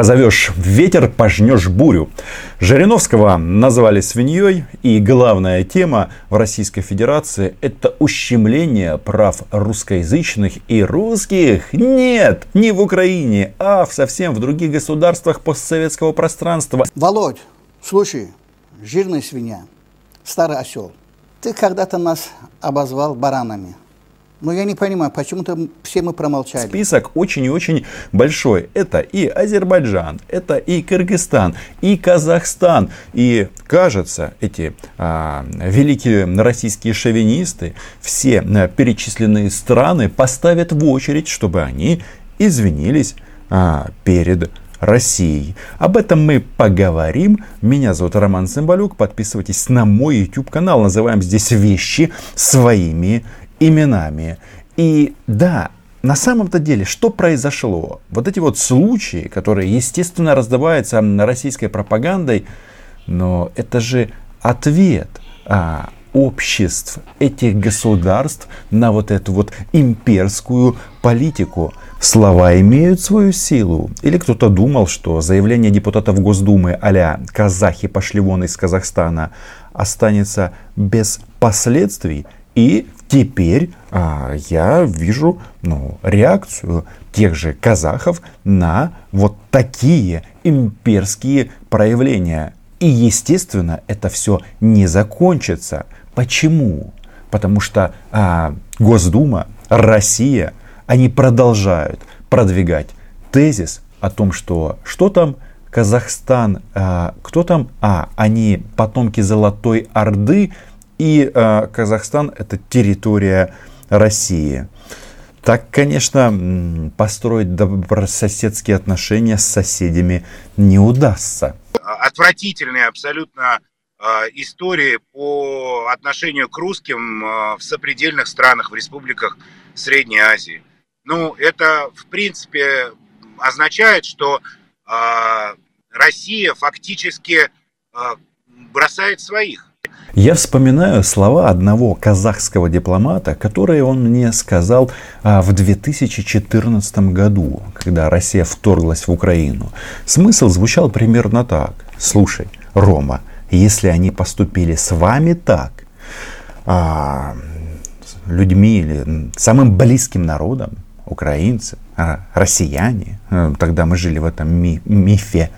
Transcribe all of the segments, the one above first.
Позовешь ветер, пожнешь бурю. Жириновского назвали свиньей. И главная тема в Российской Федерации – это ущемление прав русскоязычных и русских. Нет, не в Украине, а в совсем в других государствах постсоветского пространства. Володь, слушай, жирная свинья, старый осел, ты когда-то нас обозвал баранами. Но я не понимаю, почему-то все мы промолчали. Список очень и очень большой. Это и Азербайджан, это и Кыргызстан, и Казахстан. И кажется, эти а, великие российские шовинисты все а, перечисленные страны поставят в очередь, чтобы они извинились а, перед Россией. Об этом мы поговорим. Меня зовут Роман Цымбалюк. Подписывайтесь на мой YouTube канал. Называем здесь вещи своими именами. И да, на самом-то деле, что произошло? Вот эти вот случаи, которые, естественно, раздаваются российской пропагандой, но это же ответ а, обществ этих государств на вот эту вот имперскую политику. Слова имеют свою силу. Или кто-то думал, что заявление депутатов Госдумы а казахи пошли вон из Казахстана останется без последствий. И теперь а, я вижу ну, реакцию тех же казахов на вот такие имперские проявления. И, естественно, это все не закончится. Почему? Потому что а, Госдума, Россия, они продолжают продвигать тезис о том, что что там Казахстан, а, кто там? А, они потомки Золотой Орды, и а, Казахстан это территория России. Так, конечно, построить добрососедские отношения с соседями не удастся. Отвратительные абсолютно а, истории по отношению к русским а, в сопредельных странах, в республиках Средней Азии. Ну, это, в принципе, означает, что э, Россия фактически э, бросает своих. Я вспоминаю слова одного казахского дипломата, которые он мне сказал а, в 2014 году, когда Россия вторглась в Украину. Смысл звучал примерно так. Слушай, Рома, если они поступили с вами так, а, людьми или самым близким народом, украинцы, а россияне, э, тогда мы жили в этом ми- мифе,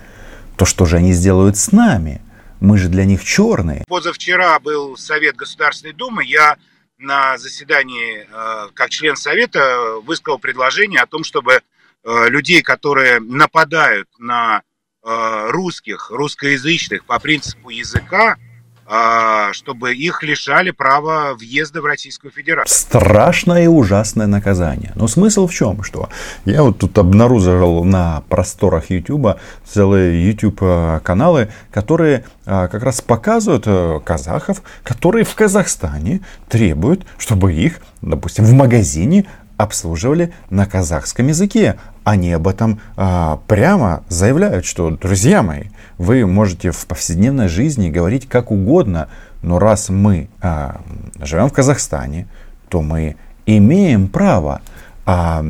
то что же они сделают с нами? Мы же для них черные. Позавчера был Совет Государственной Думы, я на заседании э, как член Совета высказал предложение о том, чтобы э, людей, которые нападают на русских, русскоязычных по принципу языка, чтобы их лишали права въезда в Российскую Федерацию. Страшное и ужасное наказание. Но смысл в чем? Что я вот тут обнаружил на просторах YouTube целые YouTube а, каналы, которые а, как раз показывают э, казахов, которые в Казахстане требуют, чтобы их, допустим, в магазине обслуживали на казахском языке. Они об этом а, прямо заявляют, что, друзья мои, вы можете в повседневной жизни говорить как угодно, но раз мы а, живем в Казахстане, то мы имеем право. А,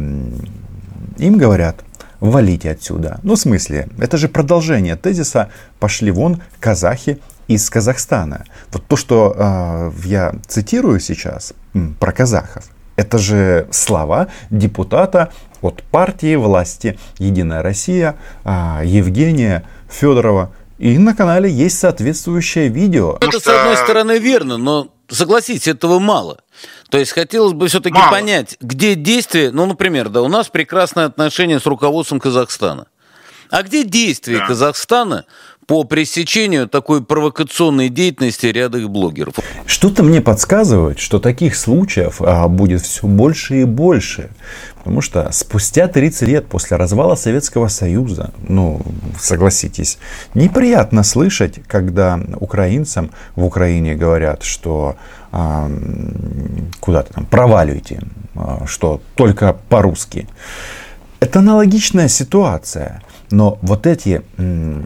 им говорят, валите отсюда. Ну, в смысле, это же продолжение тезиса «пошли вон казахи из Казахстана». Вот то, что э, я цитирую сейчас про казахов, это же слова депутата от партии власти «Единая Россия» а, Евгения Федорова. И на канале есть соответствующее видео. Это, с одной стороны, верно, но согласитесь, этого мало. То есть хотелось бы все-таки понять, где действие, ну, например, да, у нас прекрасные отношения с руководством Казахстана. А где действия да. Казахстана по пресечению такой провокационной деятельности ряда их блогеров. Что-то мне подсказывает, что таких случаев а, будет все больше и больше. Потому что спустя 30 лет после развала Советского Союза, ну, согласитесь, неприятно слышать, когда украинцам в Украине говорят, что а, куда-то там проваливайте, а, что только по-русски. Это аналогичная ситуация. Но вот эти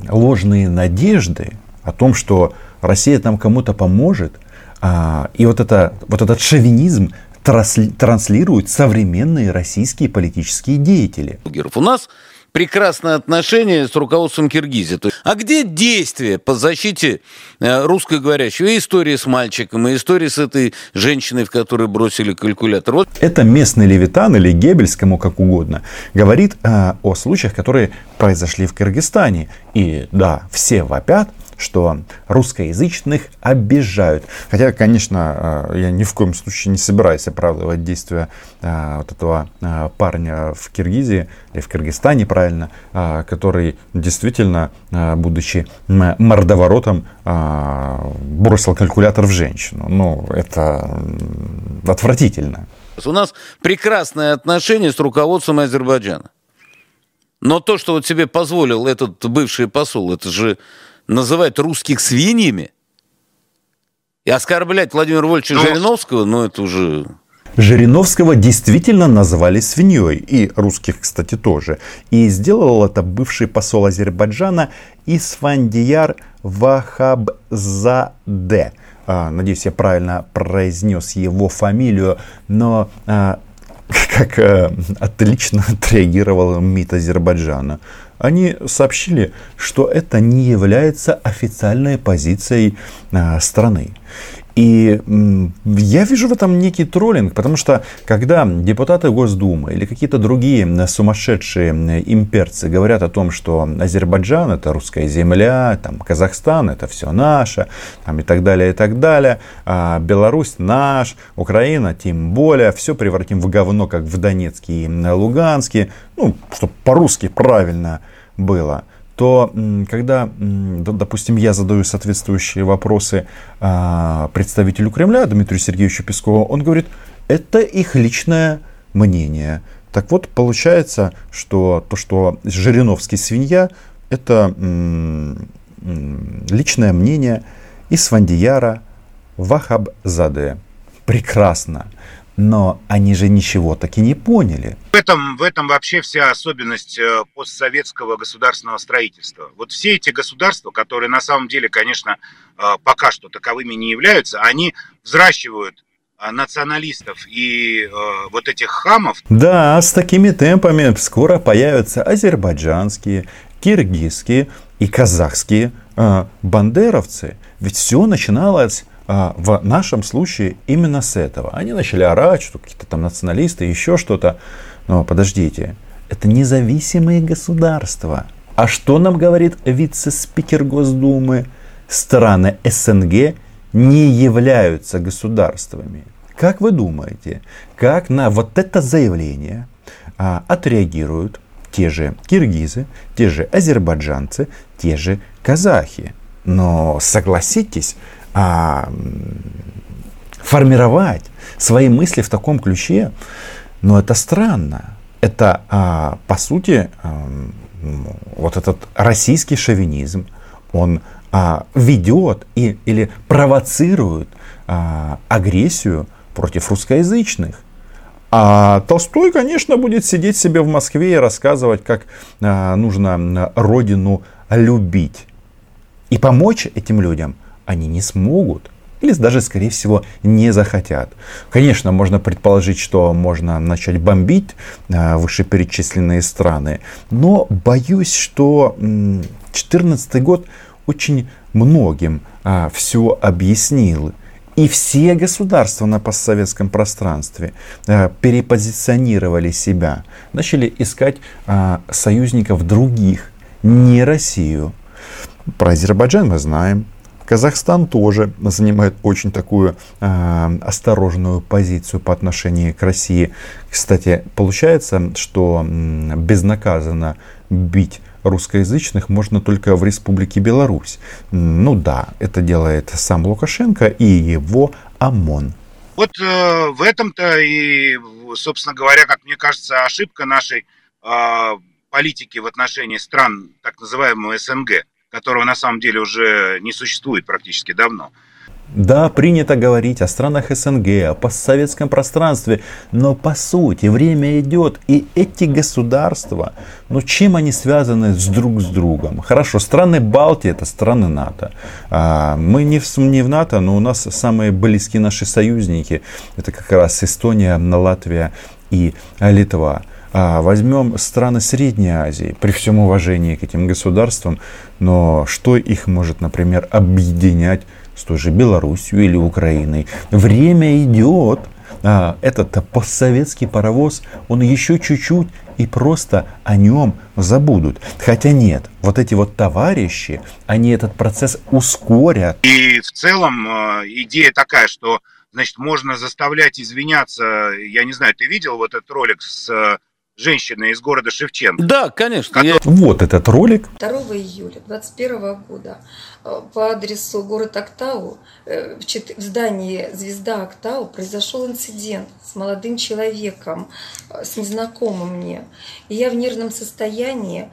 ложные надежды о том, что Россия там кому-то поможет, а, и вот, это, вот этот шовинизм транслируют современные российские политические деятели. У нас прекрасное отношение с руководством Киргизии. А где действия по защите э, русскоговорящего? И история с мальчиком, и история с этой женщиной, в которой бросили калькулятор. Вот. Это местный Левитан или Геббельс, кому как угодно, говорит э, о случаях, которые произошли в Кыргызстане. И да, все вопят, что русскоязычных обижают. Хотя, конечно, э, я ни в коем случае не собираюсь оправдывать действия э, вот этого э, парня в Киргизии, или в Кыргызстане, правильно, который действительно, будучи мордоворотом, бросил калькулятор в женщину. Ну, это отвратительно. У нас прекрасное отношение с руководством Азербайджана. Но то, что вот себе позволил этот бывший посол, это же называть русских свиньями и оскорблять Владимира Вольфовича Но... Ну, Жириновского, ну это уже... Жириновского действительно называли свиньей, и русских, кстати, тоже. И сделал это бывший посол Азербайджана Исфандияр Вахабзаде. А, надеюсь, я правильно произнес его фамилию, но а, как а, отлично отреагировал МИД Азербайджана они сообщили, что это не является официальной позицией э, страны. И я вижу в этом некий троллинг, потому что когда депутаты Госдумы или какие-то другие сумасшедшие имперцы говорят о том, что Азербайджан это русская земля, там, Казахстан это все наше, там, и так далее, и так далее, а Беларусь наш, Украина тем более, все превратим в говно, как в Донецке и Луганске, ну, чтобы по-русски правильно было – то когда, допустим, я задаю соответствующие вопросы а, представителю Кремля, Дмитрию Сергеевичу Пескову, он говорит, это их личное мнение. Так вот, получается, что то, что Жириновский свинья, это личное мнение Исфандияра Вахабзаде. Прекрасно но они же ничего так и не поняли. В этом, в этом вообще вся особенность э, постсоветского государственного строительства. Вот все эти государства, которые на самом деле, конечно, э, пока что таковыми не являются, они взращивают э, националистов и э, вот этих хамов. Да, с такими темпами скоро появятся азербайджанские, киргизские и казахские э, бандеровцы. Ведь все начиналось в нашем случае именно с этого. Они начали орать, что какие-то там националисты, еще что-то. Но подождите, это независимые государства. А что нам говорит вице-спикер Госдумы? Страны СНГ не являются государствами. Как вы думаете, как на вот это заявление а, отреагируют те же киргизы, те же азербайджанцы, те же казахи? Но согласитесь, а, формировать свои мысли в таком ключе, но это странно. Это, а, по сути, а, вот этот российский шовинизм, он а, ведет и, или провоцирует а, агрессию против русскоязычных. А Толстой, конечно, будет сидеть себе в Москве и рассказывать, как а, нужно родину любить. И помочь этим людям – они не смогут или даже, скорее всего, не захотят. Конечно, можно предположить, что можно начать бомбить а, вышеперечисленные страны, но боюсь, что 2014 год очень многим а, все объяснил. И все государства на постсоветском пространстве а, перепозиционировали себя, начали искать а, союзников других, не Россию. Про Азербайджан мы знаем, Казахстан тоже занимает очень такую э, осторожную позицию по отношению к России. Кстати, получается, что безнаказанно бить русскоязычных можно только в Республике Беларусь. Ну да, это делает сам Лукашенко и его ОМОН. Вот э, в этом-то и, собственно говоря, как мне кажется, ошибка нашей э, политики в отношении стран так называемого СНГ которого на самом деле уже не существует практически давно. Да, принято говорить о странах СНГ, о постсоветском пространстве, но по сути время идет, и эти государства, ну чем они связаны с друг с другом? Хорошо, страны Балтии это страны НАТО. А, мы не в, не в НАТО, но у нас самые близкие наши союзники, это как раз Эстония, Латвия и Литва. А, возьмем страны Средней Азии, при всем уважении к этим государствам, но что их может, например, объединять с той же Белоруссией или Украиной? Время идет, а, этот постсоветский паровоз, он еще чуть-чуть и просто о нем забудут. Хотя нет, вот эти вот товарищи, они этот процесс ускорят. И в целом э, идея такая, что значит, можно заставлять извиняться. Я не знаю, ты видел вот этот ролик с э, женщина из города Шевченко. Да, конечно. Я... Вот этот ролик. 2 июля 2021 года э, по адресу город Актау э, в здании «Звезда Актау» произошел инцидент с молодым человеком, э, с незнакомым мне. И я в нервном состоянии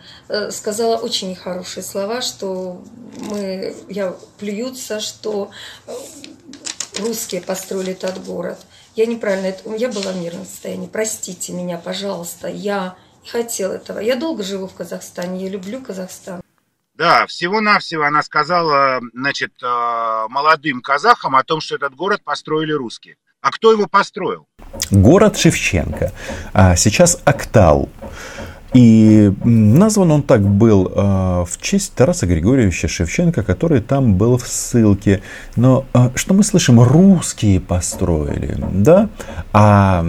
сказала очень нехорошие слова, что мы, я плюются, что русские построили этот город – я неправильно, это, я была в мирном состоянии. Простите меня, пожалуйста. Я не хотела этого. Я долго живу в Казахстане, я люблю Казахстан. Да, всего-навсего она сказала, значит, э, молодым казахам о том, что этот город построили русские. А кто его построил? Город Шевченко. А сейчас Актау. И назван он так был э, в честь Тараса Григорьевича Шевченко, который там был в ссылке. Но э, что мы слышим? Русские построили, да? А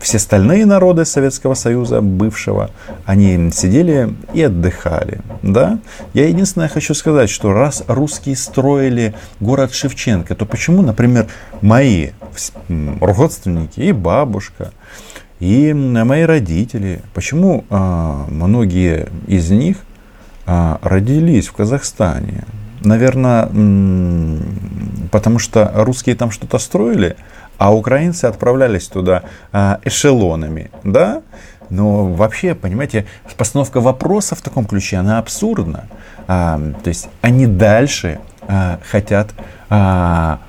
все остальные народы Советского Союза, бывшего, они сидели и отдыхали, да? Я единственное хочу сказать, что раз русские строили город Шевченко, то почему, например, мои родственники и бабушка, и мои родители. Почему а, многие из них а, родились в Казахстане? Наверное, потому что русские там что-то строили, а украинцы отправлялись туда а, эшелонами, да? Но вообще, понимаете, постановка вопроса в таком ключе, она абсурдна. А, то есть они дальше а, хотят а,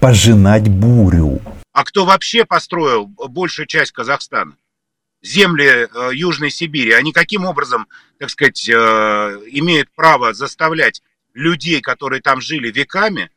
пожинать бурю. А кто вообще построил большую часть Казахстана? Земли э, Южной Сибири. Они каким образом, так сказать, э, имеют право заставлять людей, которые там жили веками,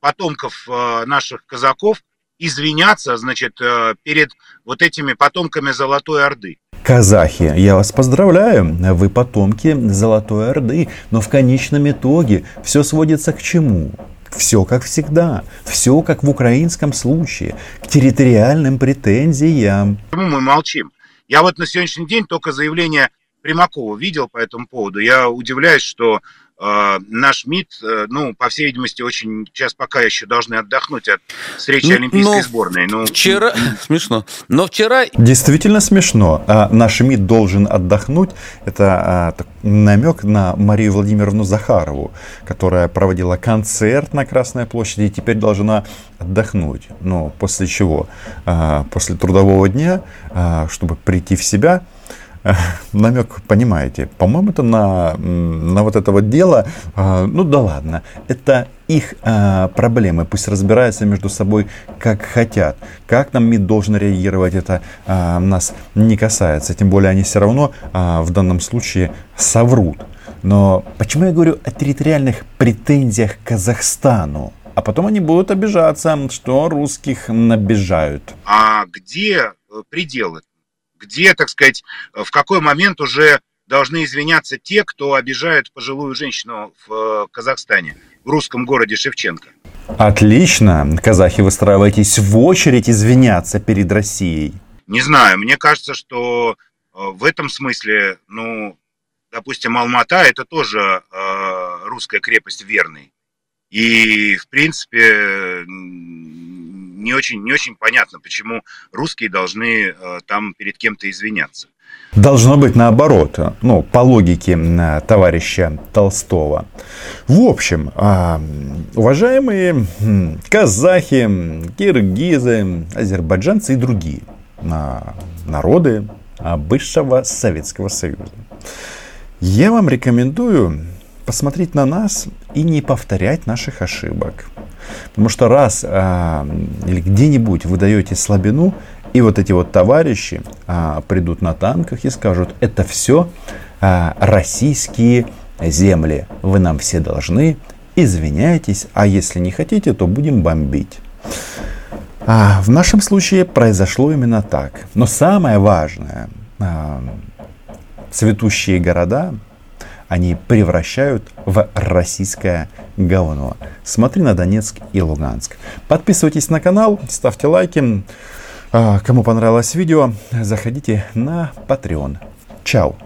потомков э, наших казаков, извиняться, значит, перед вот этими потомками Золотой Орды? Казахи, я вас поздравляю, вы потомки Золотой Орды, но в конечном итоге все сводится к чему? Все как всегда, все как в украинском случае, к территориальным претензиям. Почему мы молчим? Я вот на сегодняшний день только заявление Примакова видел по этому поводу. Я удивляюсь, что наш МИД, э, ну, по всей видимости, очень сейчас пока еще должны отдохнуть от встречи ну, Олимпийской сборной. Ну, вчера смешно. Но вчера действительно смешно. А наш МИД должен отдохнуть. Это а, так, намек на Марию Владимировну Захарову, которая проводила концерт на Красной площади и теперь должна отдохнуть. Но после чего? А, после трудового дня, а, чтобы прийти в себя, намек понимаете. По-моему, это на, на вот это вот дело, а, ну да ладно, это их а, проблемы, пусть разбираются между собой как хотят. Как нам МИД должен реагировать, это а, нас не касается. Тем более они все равно в данном случае соврут. Но почему я говорю о территориальных претензиях к Казахстану? А потом они будут обижаться, что русских набежают. А где э, пределы? Где, так сказать, в какой момент уже должны извиняться те, кто обижает пожилую женщину в э, Казахстане, в русском городе Шевченко. Отлично. Казахи, выстраивайтесь в очередь извиняться перед Россией. Не знаю, мне кажется, что э, в этом смысле, ну, допустим, Алмата это тоже э, русская крепость верный. И, в принципе, не очень, не очень понятно, почему русские должны э, там перед кем-то извиняться. Должно быть наоборот, ну, по логике товарища Толстого. В общем, а, уважаемые казахи, киргизы, азербайджанцы и другие народы бывшего Советского Союза. Я вам рекомендую посмотреть на нас и не повторять наших ошибок. Потому что раз а, или где-нибудь вы даете слабину, и вот эти вот товарищи а, придут на танках и скажут, это все а, российские земли, вы нам все должны, извиняйтесь, а если не хотите, то будем бомбить. А в нашем случае произошло именно так. Но самое важное, а, цветущие города, они превращают в российское говно. Смотри на Донецк и Луганск. Подписывайтесь на канал, ставьте лайки. А, кому понравилось видео, заходите на Patreon. Чао!